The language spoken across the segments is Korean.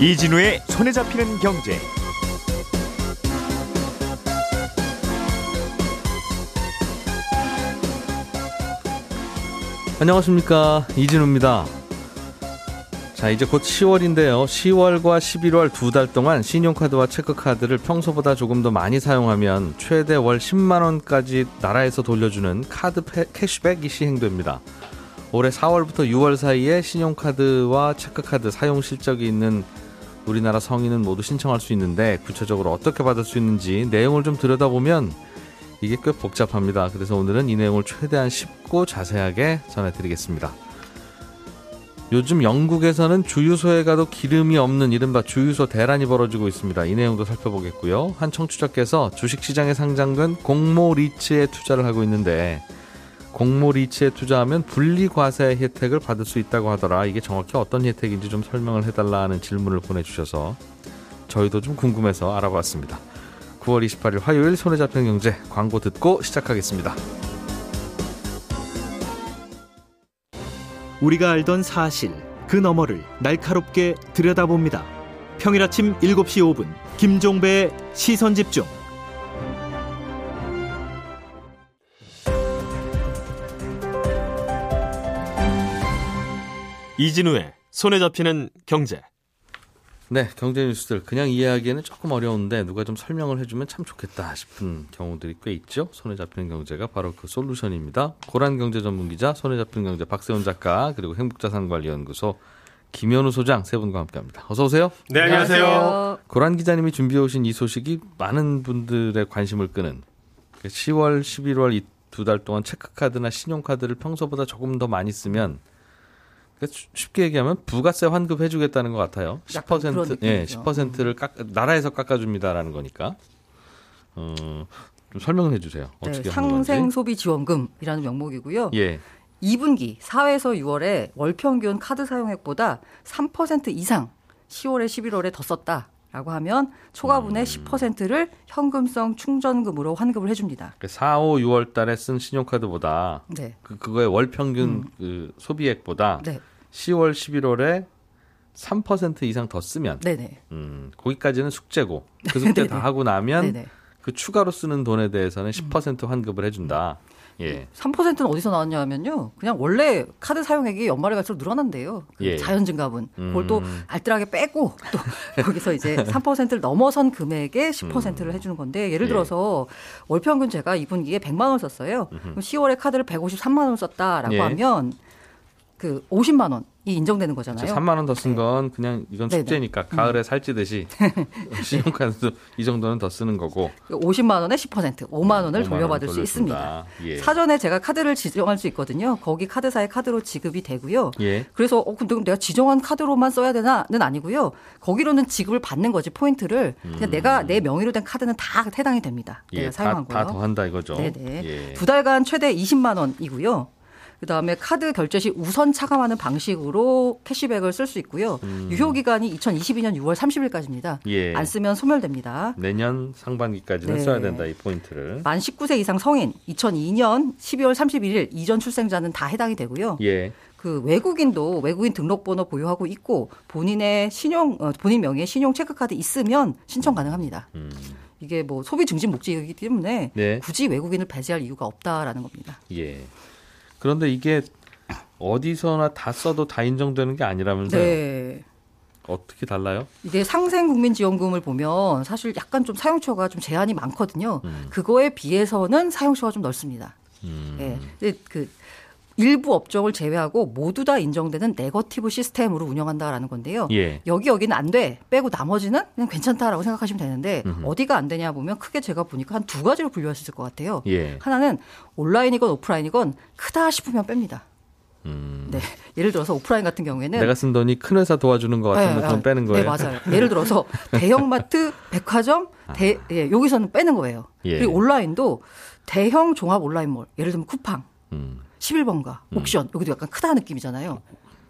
이진우의 손에 잡히는 경제. 안녕하십니까 이진우입니다. 자 이제 곧 10월인데요. 10월과 11월 두 달 동안 신용카드와 체크카드를 평소보다 조금 더 많이 사용하면 최대 월 10만 원까지 나라에서 돌려주는 카드 캐시백이 시행됩니다. 올해 4월부터 6월 사이에 신용카드와 체크카드 사용 실적이 있는 우리나라 성인은 모두 신청할 수 있는데 구체적으로 어떻게 받을 수 있는지 내용을 좀 들여다보면 이게 꽤 복잡합니다. 그래서 오늘은 이 내용을 최대한 쉽고 자세하게 전해드리겠습니다. 요즘 영국에서는 주유소에 가도 기름이 없는 이른바 주유소 대란이 벌어지고 있습니다. 이 내용도 살펴보겠고요. 한 청취자께서 주식시장에 상장된 공모 리츠에 투자를 하고 있는데 공모 리츠에 투자하면 분리 과세 혜택을 받을 수 있다고 하더라. 이게 정확히 어떤 혜택인지 좀 설명을 해달라는 질문을 보내주셔서 저희도 좀 궁금해서 알아봤습니다. 9월 28일 화요일 손에 잡힌 경제 광고 듣고 시작하겠습니다. 우리가 알던 사실 그 너머를 날카롭게 들여다봅니다. 평일 아침 7시 5분 김종배의 시선 집중. 이진우의 손에 잡히는 경제. 네, 경제 뉴스들 그냥 이해하기에는 조금 어려운데 누가 좀 설명을 해주면 참 좋겠다 싶은 경우들이 꽤 있죠. 손에 잡히는 경제가 바로 그 솔루션입니다. 고란 경제 전문 기자, 손에 잡히는 경제 박세훈 작가 그리고 행복자산관리연구소 김현우 소장 세 분과 함께합니다. 어서 오세요. 네, 안녕하세요. 고란 기자님이 준비해 오신 이 소식이 많은 분들의 관심을 끄는 10월, 11월 이 두 달 동안 체크카드나 신용카드를 평소보다 조금 더 많이 쓰면 그러니까 쉽게 얘기하면 부가세 환급해 주겠다는 것 같아요. 10% 예, 10%를 깎 나라에서 깎아 줍니다라는 거니까. 어, 좀 설명을 해주세요. 네, 어떻게 네, 상생 소비 지원금이라는 명목이고요. 예. 2분기 4회에서 6월에 월 평균 카드 사용액보다 3% 이상 10월에 11월에 더 썼다. 라고 하면 초과분의 음. 10%를 현금성 충전금으로 환급을 해줍니다. 4, 5, 6월 달에 쓴 신용카드보다 네. 그, 그거의 월 평균 음. 그 소비액보다 네. 10월, 11월에 3% 이상 더 쓰면 네네. 음, 거기까지는 숙제고 그 숙제 다 하고 나면 네네. 그 추가로 쓰는 돈에 대해서는 10% 환급을 해준다. 예. 3%는 어디서 나왔냐 하면요. 그냥 원래 카드 사용액이 연말에 갈수록 늘어난대요. 그 예. 자연 증가분. 음. 그걸 또 알뜰하게 빼고 또 거기서 이제 3%를 넘어선 금액의 10%를 음. 해주는 건데 예를 예. 들어서 예. 월 평균 제가 2분기에 100만 원 썼어요. 그럼 10월에 카드를 153만 원 썼다라고 예. 하면 그 50만 원이 인정되는 거잖아요. 3만 원 더 쓴건 네. 그냥 이건 숙제니까 네네. 가을에 음. 살찌듯이 신용카드도 이 정도는 더 쓰는 거고 50만 원에 10% 5만 원을 5만 돌려받을 수 있습니다. 예. 사전에 제가 카드를 지정할 수 있거든요. 거기 카드사의 카드로 지급이 되고요. 예. 그래서 어 근데 내가 지정한 카드로만 써야 되나는 아니고요. 거기로는 지급을 받는 거지 포인트를 그냥 음. 내가 내 명의로 된 카드는 다 해당이 됩니다. 예. 내가 사용한 거요. 다 더한다 이거죠. 네네. 예. 두 달간 최대 20만 원이고요. 그다음에 카드 결제 시 우선 차감하는 방식으로 캐시백을 쓸 수 있고요. 음. 유효 기간이 2022년 6월 30일까지입니다. 예. 안 쓰면 소멸됩니다. 내년 상반기까지는 네. 써야 된다 이 포인트를. 만 19세 이상 성인 2002년 12월 31일 이전 출생자는 다 해당이 되고요. 예. 그 외국인도 외국인 등록번호 보유하고 있고 본인의 신용 어, 본인 명의의 신용 체크카드 있으면 신청 가능합니다. 음. 이게 뭐 소비 증진 목적이기 때문에 네. 굳이 외국인을 배제할 이유가 없다라는 겁니다. 예. 그런데 이게 어디서나 다 써도 다 인정되는 게 아니라면서요? 네. 어떻게 달라요? 이게 상생국민지원금을 보면 사실 약간 좀 사용처가 좀 제한이 많거든요. 음. 그거에 비해서는 사용처가 좀 넓습니다. 음. 예. 네. 그 일부 업종을 제외하고 모두 다 인정되는 네거티브 시스템으로 운영한다라는 건데요. 예. 여기 여기는 안 돼. 빼고 나머지는 그냥 괜찮다라고 생각하시면 되는데 음흠. 어디가 안 되냐 보면 크게 제가 보니까 한 두 가지로 분류할 수 있을 것 같아요. 예. 하나는 온라인이건 오프라인이건 크다 싶으면 뺍니다. 음. 네. 예를 들어서 오프라인 같은 경우에는 내가 쓴 돈이 큰 회사 도와주는 것 같으면 네, 그건 네. 빼는 거예요. 네, 맞아요. 예를 들어서 대형마트, 백화점, 대, 아. 예, 여기서는 빼는 거예요. 예. 그리고 온라인도 대형 종합 온라인몰, 예를 들면 쿠팡, 음. 11번가, 옥션, 음. 여기도 약간 크다 느낌이잖아요.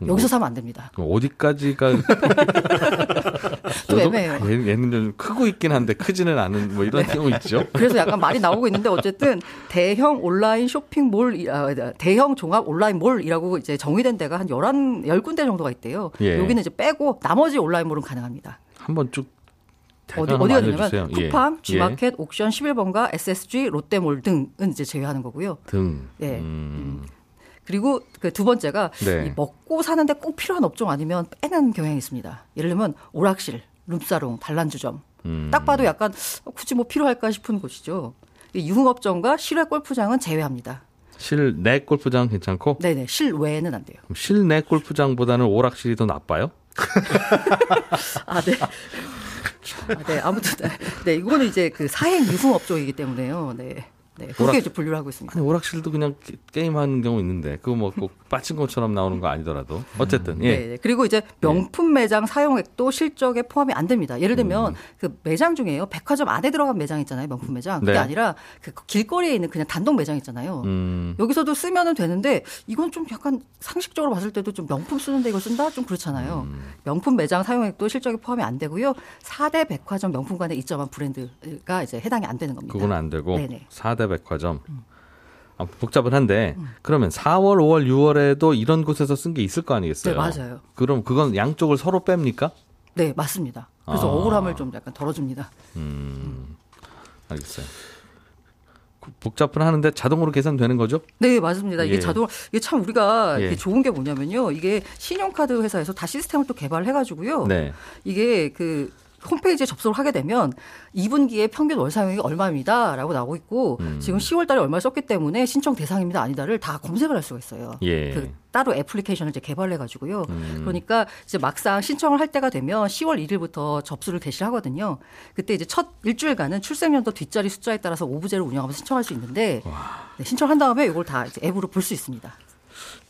음. 여기서 사면 안 됩니다. 어디까지가 좀 애매해요. 얘- 얘는 좀 크고 있긴 한데 크지는 않은 뭐 이런 경우 있죠. 그래서 약간 말이 나오고 있는데 어쨌든 대형 온라인 쇼핑몰, 아, 대형 종합 온라인 몰이라고 이제 정의된 데가 한 11, 10군데 정도가 있대요. 예. 여기는 이제 빼고 나머지 온라인 몰은 가능합니다. 한번 쭉 어디, 어디가. 되냐면 예. 쿠팡, 예. G마켓, 옥션 11번가, SSG, 롯데몰 등은 이제 제외하는 거고요. 등. 예. 음. 그리고 그 두 번째가 네. 이 먹고 사는데 꼭 필요한 업종 아니면 빼는 경향이 있습니다. 예를 들면 오락실, 룸사롱, 단란주점. 음. 딱 봐도 약간 어, 굳이 뭐 필요할까 싶은 곳이죠. 이 유흥업종과 실외 골프장은 제외합니다. 실내 골프장 괜찮고 네네 실외에는 안 돼요. 실내 골프장보다는 오락실이 더 나빠요? 아 네. 아, 네 아무튼 네 이거는 이제 그 사행 유흥 업종이기 때문에요. 네. 네, 그렇게 오락- 분류를 하고 있습니다. 아니 오락실도 그냥 게- 게임하는 경우 있는데 그거 뭐 꼭 빠진 것처럼 나오는 거 아니더라도 어쨌든 예. 네, 네. 그리고 이제 명품 매장 사용액도 실적에 포함이 안 됩니다. 예를 들면 그 매장 중에요. 백화점 안에 들어간 매장 있잖아요. 명품 매장. 그게 네. 아니라 그 길거리에 있는 그냥 단독 매장 있잖아요. 음. 여기서도 쓰면은 되는데 이건 좀 약간 상식적으로 봤을 때도 좀 명품 쓰는데 이걸 쓴다? 좀 그렇잖아요. 음. 명품 매장 사용액도 실적에 포함이 안 되고요. 4대 백화점 명품 간에 입점한 브랜드가 이제 해당이 안 되는 겁니다. 그건 안 되고 네네. 4대 백화점 아, 복잡은 한데 그러면 4월, 5월, 6월에도 이런 곳에서 쓴 게 있을 거 아니겠어요? 네, 맞아요. 그럼 그건 양쪽을 서로 뺍니까? 네, 맞습니다. 그래서 아. 억울함을 좀 약간 덜어줍니다. 음. 알겠어요. 그 복잡은 하는데 자동으로 계산되는 거죠? 네, 맞습니다. 이게 예. 자동, 이게 참 우리가 예. 좋은 게 뭐냐면요. 이게 신용카드 회사에서 다 시스템을 또 개발해 가지고요. 네. 이게 그 홈페이지에 접속을 하게 되면 2분기에 평균 월 사용이 얼마입니다라고 나오고 있고 음. 지금 10월 달에 얼마 썼기 때문에 신청 대상입니다 아니다를 다 검색을 할 수가 있어요. 예. 그 따로 애플리케이션을 이제 개발해 가지고요. 음. 그러니까 이제 막상 신청을 할 때가 되면 10월 1일부터 접수를 개시를 하거든요. 그때 이제 첫 일주일간은 출생연도 뒷자리 숫자에 따라서 오브제를 운영하면서 신청할 수 있는데 네, 신청한 다음에 이걸 다 앱으로 볼 수 있습니다.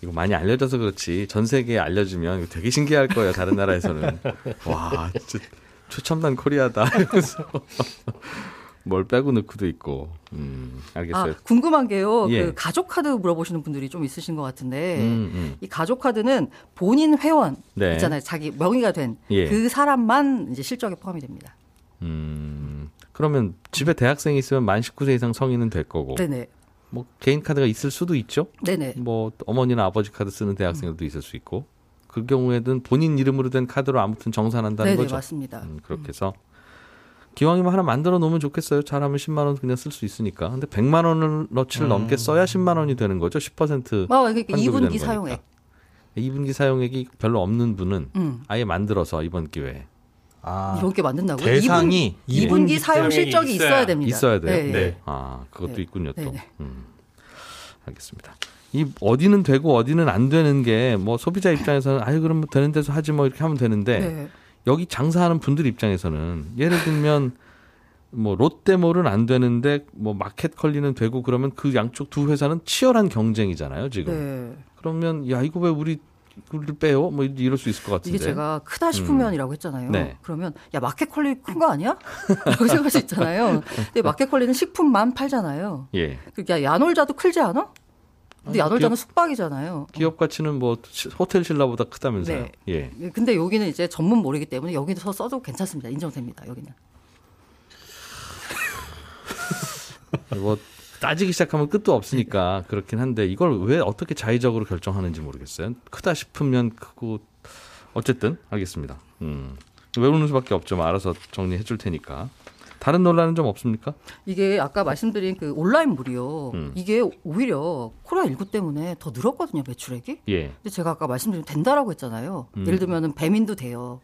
이거 많이 알려져서 그렇지 전 세계에 알려주면 되게 신기할 거예요. 다른 나라에서는 와 진짜 최첨단 코리아다 뭘 빼고 넣고도 있고 음 알겠어요. 아, 궁금한 게요. 예. 그 가족 카드 물어보시는 분들이 좀 있으신 것 같은데 음, 음. 이 가족 카드는 본인 회원 네. 있잖아요. 자기 명의가 된그 예. 사람만 이제 실적에 포함이 됩니다. 음 그러면 집에 대학생이 있으면 만 19세 이상 성인은 될 거고 네네. 뭐 개인 카드가 있을 수도 있죠. 네네. 뭐 어머니나 아버지 카드 쓰는 대학생들도 있을 수 있고 그 경우에는 본인 이름으로 된 카드로 아무튼 정산한다는 네네 거죠. 맞습니다. 음, 그렇게 해서 기왕이면 하나 만들어 놓으면 좋겠어요. 잘하면 10만 원 그냥 쓸 수 있으니까. 근데 100만 원을 넣치를 넘게 써야 10만 원이 되는 거죠. 10% 아, 그러니까 환급이 2분기 되는 사용액. 거니까. 2분기 사용액이 별로 없는 분은 음. 아예 만들어서 이번 기회에 아, 이런 게 만든다고요? 대상이 2분, 2분 기 사용 실적이 있어야, 있어야 됩니다. 있어야 돼요. 네. 네. 아 그것도 네. 있군요 또. 네네. 음. 알겠습니다. 이 어디는 되고 어디는 안 되는 게 뭐 소비자 입장에서는 아유 그럼 뭐 되는 데서 하지 뭐 이렇게 하면 되는데 네. 여기 장사하는 분들 입장에서는 예를 들면 뭐 롯데몰은 안 되는데 뭐 마켓컬리는 되고 그러면 그 양쪽 두 회사는 치열한 경쟁이잖아요 지금. 네. 그러면 야 이거 왜 우리 우리를 빼요? 뭐 이럴 수 있을 것 같은데. 이게 제가 크다 싶으면이라고 했잖아요. 음. 네. 그러면 야 마켓컬리 큰 거 아니야? 라고 생각할 수 있잖아요. 근데 마켓컬리는 식품만 팔잖아요. 예. 야 야놀자도 클지 않아? 근데 야놀자는 기업- 숙박이잖아요. 기업 가치는 뭐 시- 호텔 신라보다 크다면서요. 네. 예. 근데 여기는 이제 전문몰이기 때문에 여기서 써도 괜찮습니다. 인정됩니다. 여기는. 뭐 따지기 시작하면 끝도 없으니까 그렇긴 한데 이걸 왜 어떻게 자의적으로 결정하는지 모르겠어요. 크다 싶으면 크고 어쨌든 알겠습니다. 음. 외우는 수밖에 없죠. 뭐 알아서 정리해 줄 테니까. 다른 논란은 좀 없습니까? 이게 아까 말씀드린 그 온라인몰이요. 음. 이게 오히려 코로나 19 때문에 더 늘었거든요, 매출액이. 예. 근데 제가 아까 말씀드린 된다라고 했잖아요. 음. 예를 들면은 배민도 돼요.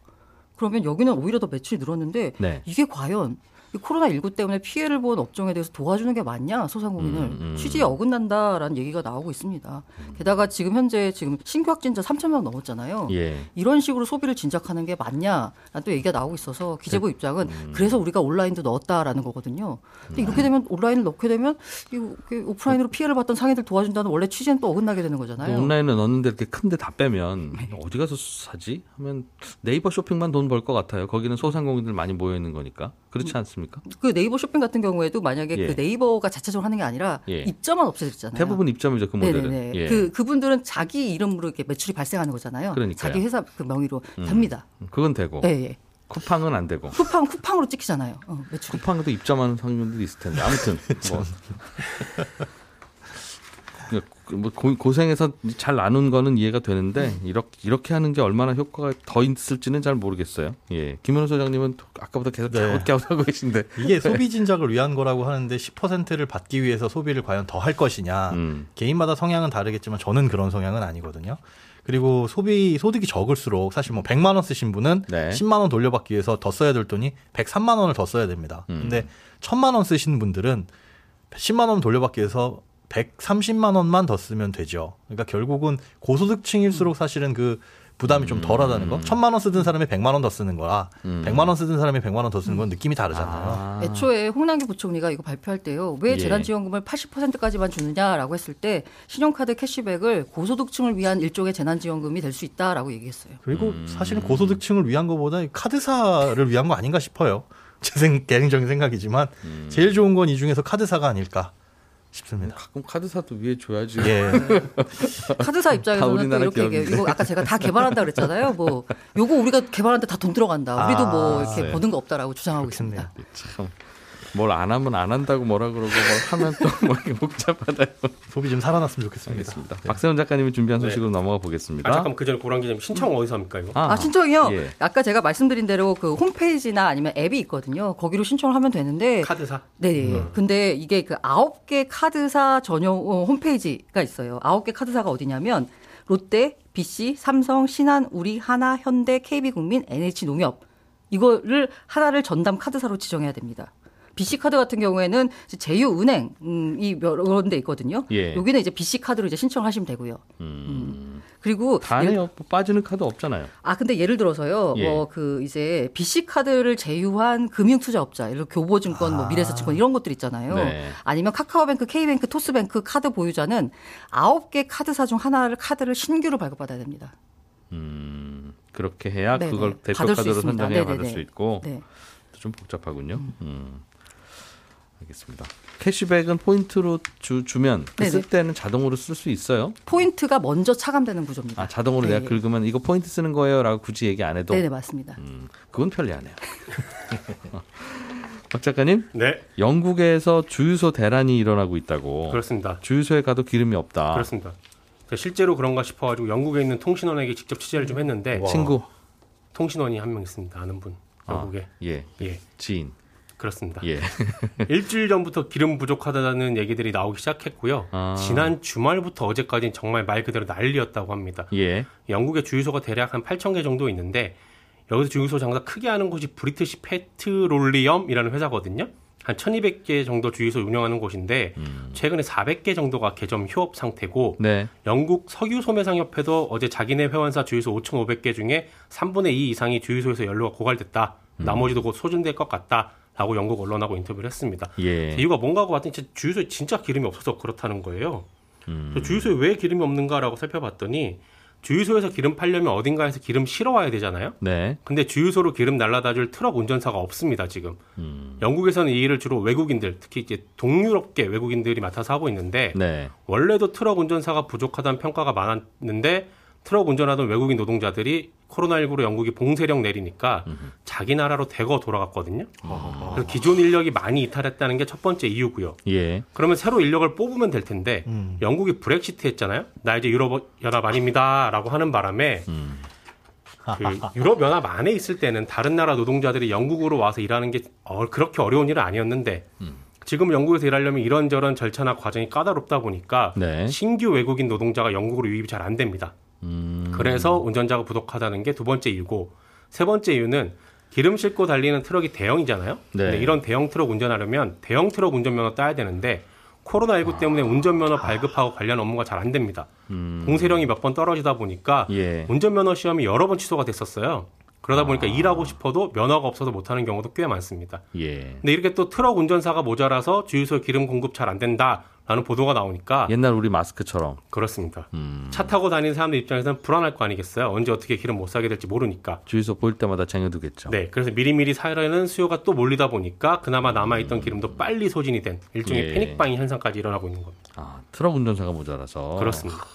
그러면 여기는 오히려 더 매출이 늘었는데 네. 이게 과연 이 코로나 19 때문에 피해를 본 업종에 대해서 도와주는 게 맞냐 소상공인을 음, 음. 취지에 어긋난다라는 얘기가 나오고 있습니다. 게다가 지금 현재 지금 신규 확진자 3천 명 넘었잖아요. 예. 이런 식으로 소비를 진작하는 게 맞냐라는 또 얘기가 나오고 있어서 기재부 입장은 음. 그래서 우리가 온라인도 넣었다라는 거거든요. 근데 이렇게 되면 온라인을 넣게 되면 이 오프라인으로 피해를 봤던 상인들 도와준다는 원래 취지는 또 어긋나게 되는 거잖아요. 온라인에 넣는데 이렇게 큰데 다 빼면 어디 가서 사지? 하면 네이버 쇼핑만 돈 벌 것 같아요. 거기는 소상공인들 많이 모여 있는 거니까. 그렇지 않습니까? 그 네이버 쇼핑 같은 경우에도 만약에 예. 그 네이버가 자체적으로 하는 게 아니라 예. 입점만 없애졌잖아요. 대부분 입점이죠. 그 모델은. 예. 그 그분들은 자기 이름으로 이렇게 매출이 발생하는 거잖아요. 그러니까요. 자기 회사 그 명의로 음. 됩니다. 그건 되고. 예, 예. 쿠팡은 안 되고. 쿠팡 쿠팡으로 찍히잖아요. 어, 매출. 쿠팡도 입점하는 상인들도 있을 텐데 아무튼 뭐. 뭐 고, 생해서 잘 나눈 거는 이해가 되는데 이렇게 이렇게 하는 게 얼마나 효과가 더 있을지는 잘 모르겠어요. 예, 김현우 소장님은 아까부터 계속 네. 갸웃갸웃하고 계신데 이게 소비 진작을 위한 거라고 하는데 10%를 받기 위해서 소비를 과연 더 할 것이냐 음. 개인마다 성향은 다르겠지만 저는 그런 성향은 아니거든요. 그리고 소비 소득이 적을수록 사실 뭐 100만 원 쓰신 분은 네. 10만 원 돌려받기 위해서 더 써야 될 돈이 103만 원을 더 써야 됩니다. 음. 근데 1000만 원 쓰시는 분들은 10만 원 돌려받기 위해서 130만 원만 더 쓰면 되죠. 그러니까 결국은 고소득층일수록 사실은 그 부담이 좀 덜하다는 거. 1000만 원 쓰던 사람이 100만 원 더 쓰는 거라 음. 100만 원 쓰던 사람이 100만 원 더 쓰는 건 느낌이 다르잖아요. 아. 애초에 홍남기 부총리가 이거 발표할 때요. 왜 예. 재난지원금을 80%까지만 주느냐라고 했을 때 신용카드 캐시백을 고소득층을 위한 일종의 재난지원금이 될 수 있다라고 얘기했어요. 그리고 음. 사실은 고소득층을 위한 것보다 이 카드사를 위한 거 아닌가 싶어요. 제 생, 개인적인 생각이지만 음. 제일 좋은 건 이 중에서 카드사가 아닐까 싶습니다. 가끔 카드사도 위에 줘야지. 예. 카드사 다 입장에서는 또 이렇게 얘기해요. 이거 아까 제가 다 개발한다 그랬잖아요. 뭐 요거 우리가 개발하는데 다 돈 들어간다. 우리도 뭐 아, 이렇게 네. 버는 거 없다라고 주장하고 그렇겠네요. 있습니다. 참. 뭘 안 하면 안 한다고 뭐라 그러고 뭘 하면 또뭐 이렇게 복잡하다요. 소비 좀 살아났으면 좋겠습니다. 알겠습니다. 네. 박세훈 작가님이 준비한 네. 소식으로 넘어가 보겠습니다. 아, 잠깐 그 전에 고란 기자님 신청 어디서 합니까 이거? 아, 신청이요? 예. 아까 제가 말씀드린 대로 그 홈페이지나 아니면 앱이 있거든요. 거기로 신청을 하면 되는데 카드사. 네. 근데 이게 그 아홉 개 카드사 전용 어, 홈페이지가 있어요. 아홉 개 카드사가 어디냐면 롯데, BC, 삼성, 신한, 우리, 하나, 현대, KB국민, NH농협 이거를 하나를 전담 카드사로 지정해야 됩니다. BC 카드 같은 경우에는 이제 제휴은행이 여러 데 있거든요. 예. 여기는 이제 BC 카드로 이제 신청하시면 되고요. 음. 그리고 다 해요. 뭐 빠지는 카드 없잖아요. 아 근데 예를 들어서요 예. 뭐그 이제 BC 카드를 제휴한 금융투자업자 예를 교보증권 뭐 미래에셋증권 이런 것들 있잖아요 네. 아니면 카카오뱅크 K뱅크 토스뱅크 카드 보유자는 아홉 개 카드사 중 하나를 카드를 신규로 발급받아야 됩니다 음. 그렇게 해야 네네. 그걸 대표 받을 수 카드로 있습니다. 선정해야 받을 네네네. 수 있고 네 좀 복잡하군요. 음. 알겠습니다. 캐시백은 포인트로 주, 주면 그. 쓸 때는 자동으로 쓸 수 있어요. 포인트가 먼저 차감되는 구조입니다 아 자동으로 네. 내가 긁으면 이거 포인트 쓰는 거예요라고 굳이 얘기 안 해도 네네 맞습니다 음, 그건 편리하네요. 박 작가님, 네, 영국에서 주유소 대란이 일어나고 있다고. 그렇습니다. 주유소에 가도 기름이 없다. 그렇습니다. 실제로 그런가 싶어 가지고 영국에 있는 통신원에게 직접 취재를 좀 했는데 친구. 통신원이 한 명 있습니다. 아는 분 영국에. 아, 예, 예, 지인. 그렇습니다. 예. 일주일 전부터 기름 부족하다는 얘기들이 나오기 시작했고요. 아. 지난 주말부터 어제까지는 정말 말 그대로 난리였다고 합니다. 예. 영국의 주유소가 대략 한 8천 개 정도 있는데 여기서 주유소 장사 크게 하는 곳이 브리티시 페트롤리엄이라는 회사거든요. 한 1,200개 정도 주유소 운영하는 곳인데 최근에 400개 정도가 개점 휴업 상태고 네. 영국 석유 소매상 협회도 어제 자기네 회원사 주유소 5,500개 중에 3분의 2 이상이 주유소에서 연료가 고갈됐다. 나머지도 곧 소진될 것 같다. 라고 영국 언론하고 인터뷰를 했습니다. 예. 이유가 뭔가 하고 봤더니 주유소에 진짜 기름이 없어서 그렇다는 거예요. 음. 주유소에 왜 기름이 없는가라고 살펴봤더니 주유소에서 기름 팔려면 어딘가에서 기름 실어 와야 되잖아요. 네. 근데 주유소로 기름 날라다 줄 트럭 운전사가 없습니다, 지금. 음. 영국에서는 이 일을 주로 외국인들, 특히 이제 동유럽계 외국인들이 맡아서 하고 있는데 네. 원래도 트럭 운전사가 부족하다는 평가가 많았는데 트럭 운전하던 외국인 노동자들이 코로나19로 영국이 봉쇄령 내리니까 자기 나라로 대거 돌아갔거든요. 그래서 기존 인력이 많이 이탈했다는 게 첫 번째 이유고요. 예. 그러면 새로 인력을 뽑으면 될 텐데 음. 영국이 브렉시트 했잖아요. 나 이제 유럽 연합 아닙니다라고 하는 바람에 음. 그 유럽 연합 안에 있을 때는 다른 나라 노동자들이 영국으로 와서 일하는 게 어, 그렇게 어려운 일은 아니었는데 음. 지금 영국에서 일하려면 이런저런 절차나 과정이 까다롭다 보니까 네. 신규 외국인 노동자가 영국으로 유입이 잘 안 됩니다. 음. 그래서 운전자가 부족하다는 게 두 번째 이유고 세 번째 이유는 기름 싣고 달리는 트럭이 대형이잖아요. 네. 근데 이런 대형 트럭 운전하려면 대형 트럭 운전면허 따야 되는데 코로나19 때문에 운전면허 발급하고 관련 업무가 잘 안 됩니다. 음. 봉쇄령이 몇 번 떨어지다 보니까 예. 운전면허 시험이 여러 번 취소가 됐었어요. 그러다 보니까 일하고 싶어도 면허가 없어서 못하는 경우도 꽤 많습니다. 예. 근데 이렇게 또 트럭 운전사가 모자라서 주유소 기름 공급 잘 안 된다 라는 보도가 나오니까 옛날 우리 마스크처럼. 그렇습니다. 음. 차 타고 다니는 사람들 입장에서는 불안할 거 아니겠어요. 언제 어떻게 기름 못 사게 될지 모르니까. 주유소 보일 때마다 쟁여두겠죠. 네, 그래서 미리미리 사려는 수요가 또 몰리다 보니까 그나마 남아있던 기름도 빨리 소진이 된 일종의 예. 패닉 바잉 현상까지 일어나고 있는 겁니다. 아, 트럭 운전사가 모자라서. 그렇습니다.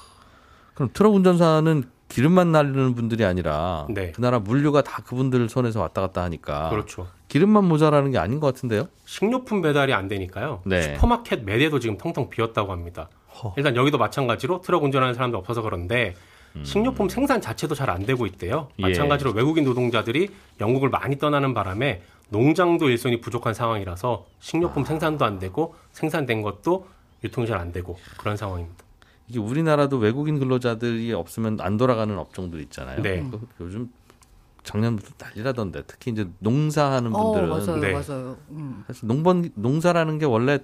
그럼 트럭 운전사는 기름만 날리는 분들이 아니라 네. 그 나라 물류가 다 그분들 손에서 왔다 갔다 하니까 그렇죠. 기름만 모자라는 게 아닌 것 같은데요. 식료품 배달이 안 되니까요. 네. 슈퍼마켓 매대도 지금 텅텅 비었다고 합니다. 허. 일단 여기도 마찬가지로 트럭 운전하는 사람도 없어서 그런데 음. 식료품 생산 자체도 잘 안 되고 있대요. 예. 마찬가지로 외국인 노동자들이 영국을 많이 떠나는 바람에 농장도 일손이 부족한 상황이라서 아. 식료품 생산도 안 되고 생산된 것도 유통이 잘 안 되고 그런 상황입니다. 이게 우리나라도 외국인 근로자들이 없으면 안 돌아가는 업종들 있잖아요. 네. 그 요즘 작년부터 난리라던데 특히 이제 농사하는 어, 분들은 맞아요, 네. 맞아요. 음. 사실 농번 농사라는 게 원래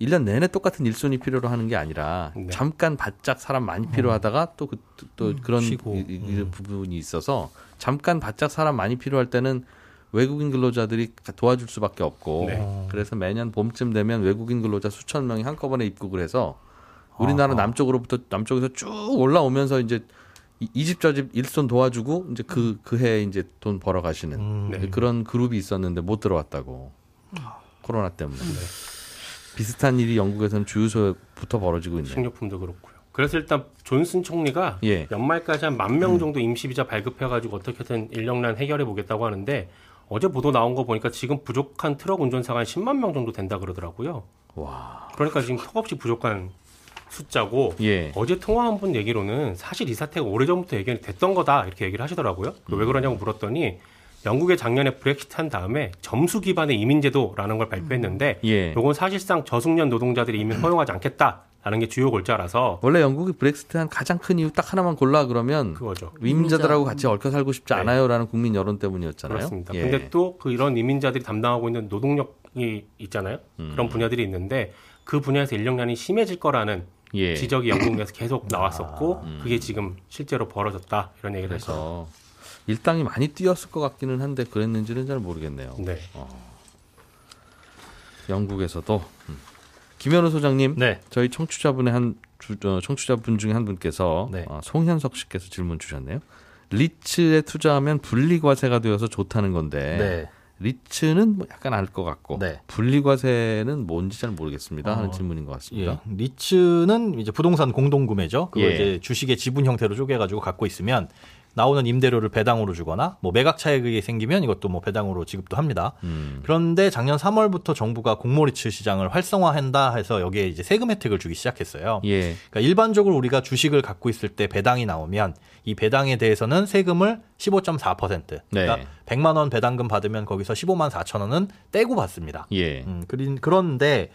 1년 내내 똑같은 일손이 필요로 하는 게 아니라 네. 잠깐 바짝 사람 많이 필요하다가 또그또 그런 쉬고. 이- 이- 음. 부분이 있어서 잠깐 바짝 사람 많이 필요할 때는 외국인 근로자들이 도와줄 수밖에 없고 네. 그래서 매년 봄쯤 되면 외국인 근로자 수천 명이 한꺼번에 입국을 해서 우리나라 아하. 남쪽으로부터 남쪽에서 쭉 올라오면서 이제 이집저집 일손 도와주고 이제 그 그 해에 이제 돈 벌어 가시는 음. 네. 그런 그룹이 있었는데 못 들어왔다고 코로나 때문에 비슷한 일이 영국에서는 주유소부터 벌어지고 있네요. 식료품도 그렇고요. 그래서 일단 존슨 총리가 예. 연말까지 한만 음. 명 정도 임시 비자 발급해가지고 어떻게든 인력난 해결해 보겠다고 하는데 어제 보도 나온 거 보니까 지금 부족한 트럭 운전사가 한 10만 명 정도 된다 그러더라고요. 와. 그러니까 지금 턱없이 부족한 숫자고 예. 어제 통화한 분 얘기로는 사실 이 사태가 오래전부터 예견이 됐던 거다 이렇게 얘기를 하시더라고요. 그왜 그러냐고 물었더니 영국의 작년에 브렉시트 한 다음에 점수 기반의 이민제도라는 걸 발표했는데 예. 요건 사실상 저숙련 노동자들이 이민 허용하지 않겠다라는 게 주요 골자라서 원래 영국이 브렉시트 한 가장 큰 이유 딱 하나만 골라 그러면 그거죠. 위민자들하고 같이 얽혀 살고 싶지 네. 않아요라는 국민 여론 때문이었잖아요. 그렇습니다. 예. 근데 또 그 이런 이민자들이 담당하고 있는 노동력이 있잖아요. 음. 그런 분야들이 있는데 그 분야에서 인력난이 심해질 거라는 예. 지적이 영국 내에서 계속 나왔었고 그게 지금 실제로 벌어졌다 이런 얘기를 해서 그래서 일당이 많이 뛰었을 것 같기는 한데 그랬는지는 잘 모르겠네요. 네. 영국에서도 음. 김현우 소장님, 네. 저희 청취자분의 한 주, 어, 청취자분 중에 한 분께서 네. 어, 송현석 씨께서 질문 주셨네요. 리츠에 투자하면 분리과세가 되어서 좋다는 건데 네. 리츠는 뭐 약간 알 것 같고 네. 분리과세는 뭔지 잘 모르겠습니다 하는 어, 질문인 것 같습니다. 예. 리츠는 이제 부동산 공동구매죠. 그걸 예. 이제 주식의 지분 형태로 쪼개가지고 갖고 있으면 나오는 임대료를 배당으로 주거나 뭐 매각 차익이 생기면 이것도 뭐 배당으로 지급도 합니다. 음. 그런데 작년 3월부터 정부가 공모리츠 시장을 활성화한다 해서 여기에 이제 세금 혜택을 주기 시작했어요. 예. 그러니까 일반적으로 우리가 주식을 갖고 있을 때 배당이 나오면 이 배당에 대해서는 세금을 15.4% 그러니까 네. 100만 원 배당금 받으면 거기서 15만 4천 원은 떼고 받습니다. 예. 음, 그린- 그런데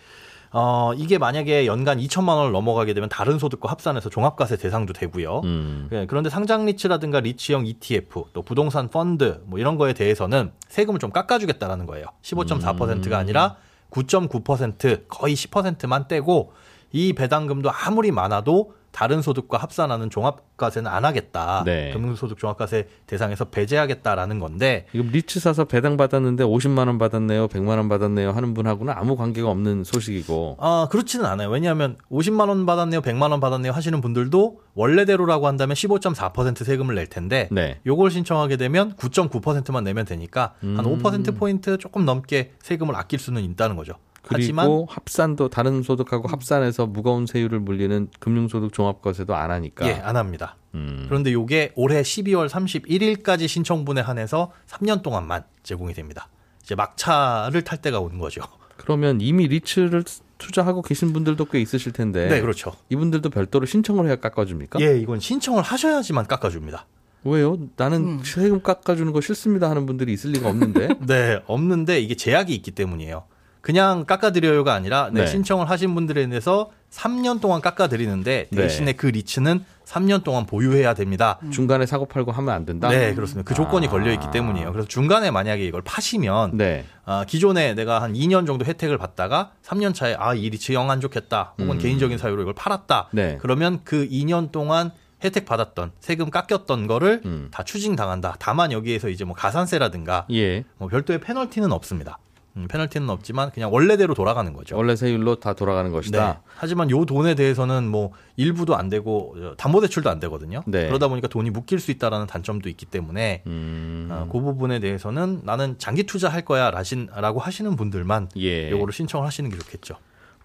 어, 이게 만약에 연간 2천만 원을 넘어가게 되면 다른 소득과 합산해서 종합과세 대상도 되고요. 음. 예, 그런데 상장 리츠라든가 리츠형 ETF 또 부동산 펀드 뭐 이런 거에 대해서는 세금을 좀 깎아주겠다라는 거예요. 15.4%가 음. 아니라 9.9% 거의 10%만 떼고 이 배당금도 아무리 많아도 다른 소득과 합산하는 종합과세는 안 하겠다. 네. 금융소득 종합과세 대상에서 배제하겠다라는 건데 이거 리츠 사서 배당 받았는데 50만 원 받았네요, 100만 원 받았네요 하는 분하고는 아무 관계가 없는 소식이고. 아, 그렇지는 않아요. 왜냐하면 50만 원 받았네요, 100만 원 받았네요 하시는 분들도 원래대로라고 한다면 15.4% 세금을 낼 텐데 네. 요걸 신청하게 되면 9.9%만 내면 되니까 한 음. 5% 포인트 조금 넘게 세금을 아낄 수는 있다는 거죠. 그리고 하지만 합산도 다른 소득하고 합산해서 무거운 세율을 물리는 금융소득 종합과세도 안 하니까. 예, 안 합니다. 음. 그런데 요게 올해 12월 31일까지 신청분에 한해서 3년 동안만 제공이 됩니다. 이제 막차를 탈 때가 온 거죠. 그러면 이미 리츠를 투자하고 계신 분들도 꽤 있으실 텐데. 네, 그렇죠. 이분들도 별도로 신청을 해야 깎아줍니까? 예, 이건 신청을 하셔야지만 깎아줍니다. 왜요? 나는 음. 세금 깎아주는 거 싫습니다 하는 분들이 있을 리가 없는데. 네, 없는데 이게 제약이 있기 때문이에요. 그냥 깎아드려요가 아니라 네, 네. 신청을 하신 분들에 대해서 3년 동안 깎아드리는데 네. 대신에 그 리츠는 3년 동안 보유해야 됩니다. 중간에 사고 팔고 하면 안 된다. 네, 그렇습니다. 그 조건이 아. 걸려 있기 때문이에요. 그래서 중간에 만약에 이걸 파시면 네. 아, 기존에 내가 한 2년 정도 혜택을 받다가 3년 차에 아, 이 리츠 영 안 좋겠다. 혹은 음. 개인적인 사유로 이걸 팔았다. 네. 그러면 그 2년 동안 혜택 받았던 세금 깎였던 거를 음. 다 추징 당한다. 다만 여기에서 이제 뭐 가산세라든가 예. 뭐 별도의 페널티는 없습니다. 음, 페널티는 없지만 그냥 원래대로 돌아가는 거죠. 원래 세율로 다 돌아가는 네. 것이다. 하지만 요 돈에 대해서는 뭐 일부도 안 되고 어, 담보대출도 안 되거든요. 네. 그러다 보니까 돈이 묶일 수 있다라는 단점도 있기 때문에 음. 어, 그 부분에 대해서는 나는 장기 투자할 거야 라신, 라고 하시는 분들만 예. 요거를 신청을 하시는 게 좋겠죠.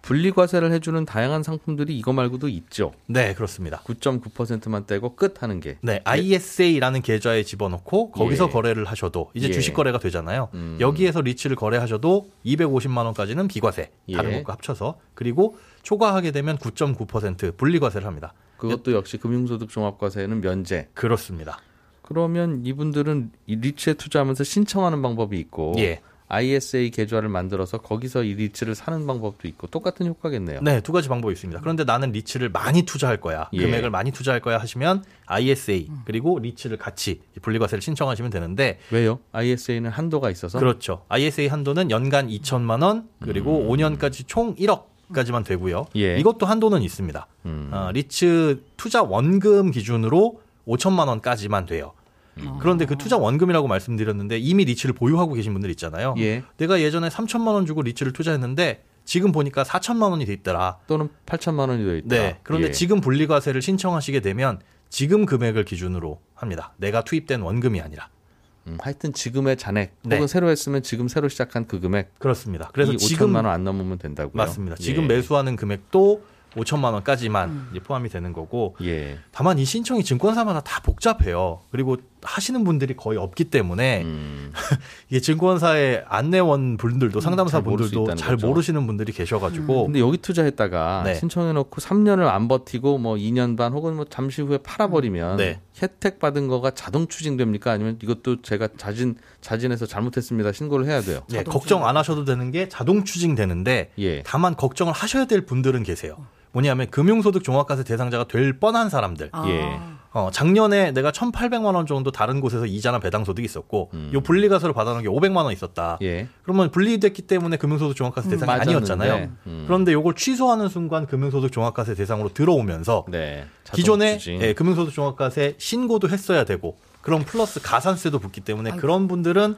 분리과세를 해주는 다양한 상품들이 이거 말고도 있죠. 네, 그렇습니다. 9.9%만 떼고 끝 하는 게. 네, ISA라는 계좌에 집어넣고 거기서 예. 거래를 하셔도 이제 예. 주식 거래가 되잖아요. 음. 여기에서 리츠를 거래하셔도 250만 원까지는 비과세 다른 예. 것과 합쳐서 그리고 초과하게 되면 9.9% 분리과세를 합니다. 그것도 역시 금융소득 종합과세는 면제. 그렇습니다. 그러면 이분들은 이 리츠에 투자하면서 신청하는 방법이 있고 예. ISA 계좌를 만들어서 거기서 이 리츠를 사는 방법도 있고 똑같은 효과겠네요. 네, 두 가지 방법이 있습니다. 그런데 나는 리츠를 많이 투자할 거야. 예. 금액을 많이 투자할 거야 하시면 ISA 그리고 리츠를 같이 분리과세를 신청하시면 되는데 왜요? ISA는 한도가 있어서 그렇죠. ISA 한도는 연간 2천만 원 그리고 5년까지 총 1억 까지만 되고요. 음. 예. 이것도 한도는 있습니다. 음. 어, 리츠 투자 원금 기준으로 5천만 원까지만 돼요. 음. 그런데 그 투자 원금이라고 말씀드렸는데 이미 리츠를 보유하고 계신 분들 있잖아요. 예. 내가 예전에 3천만 원 주고 리츠를 투자했는데 지금 보니까 4천만 원이 돼 있더라. 또는 8천만 원이 되어 있다. 네. 그런데 예. 지금 분리과세를 신청하시게 되면 지금 금액을 기준으로 합니다. 내가 투입된 원금이 아니라. 음, 하여튼 지금의 잔액 네. 혹은 새로 했으면 지금 새로 시작한 그 금액 그렇습니다. 그래서 이 지금 5천만 원 안 넘으면 된다고요. 맞습니다. 예. 지금 매수하는 금액도 5천만 원까지만 이제 포함이 되는 거고 예. 다만 이 신청이 증권사마다 다 복잡해요. 그리고 하시는 분들이 거의 없기 때문에 음, 이게 증권사의 안내원 분들도 상담사 잘 모를 수 분들도 잘 거죠. 모르시는 분들이 계셔가지고 근데 여기 투자했다가 네. 신청해놓고 3년을 안 버티고 뭐 2년 반 혹은 뭐 잠시 후에 팔아버리면 네. 혜택 받은 거가 자동 추징됩니까? 아니면 이것도 제가 자진 자진해서 잘못했습니다 신고를 해야 돼요. 네, 걱정 안 하셔도 되는 게 자동 추징되는데 예. 다만 걱정을 하셔야 될 분들은 계세요. 뭐냐면 금융소득 종합과세 대상자가 될 뻔한 사람들. 아. 예. 어, 작년에 내가 1,800만 원 정도 다른 곳에서 이자나 배당 소득이 있었고 음. 요 분리과세로 받아놓은 게 500만 원 있었다. 예. 그러면 분리됐기 때문에 금융소득 종합과세 대상이 맞았는데, 아니었잖아요. 음. 그런데 요걸 취소하는 순간 금융소득 종합과세 대상으로 들어오면서 네. 기존에. 예, 금융소득 종합과세 신고도 했어야 되고 그럼 플러스 가산세도 붙기 때문에 아이고. 그런 분들은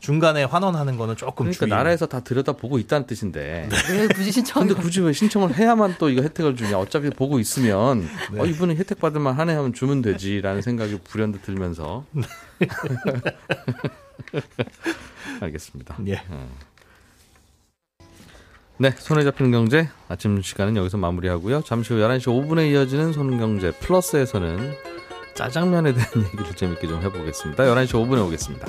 중간에 환원하는 거는 조금 그러니까 주의. 나라에서 다 들여다 보고 있다는 뜻인데. 왜 굳이 신청을 근데 굳이 왜 신청을 해야만 또 이거 혜택을 주냐? 어차피 보고 있으면 네. 어 이분은 혜택 받을 만 하네 하면 주면 되지라는 생각이 불현듯 들면서. 네. 알겠습니다. 예. 네, 손에 잡히는 경제 아침 시간은 여기서 마무리하고요. 잠시 후 11시 5분에 이어지는 손경제 플러스에서는 짜장면에 대한 얘기를 재밌게 좀 해보겠습니다. 11시 5분에 오겠습니다.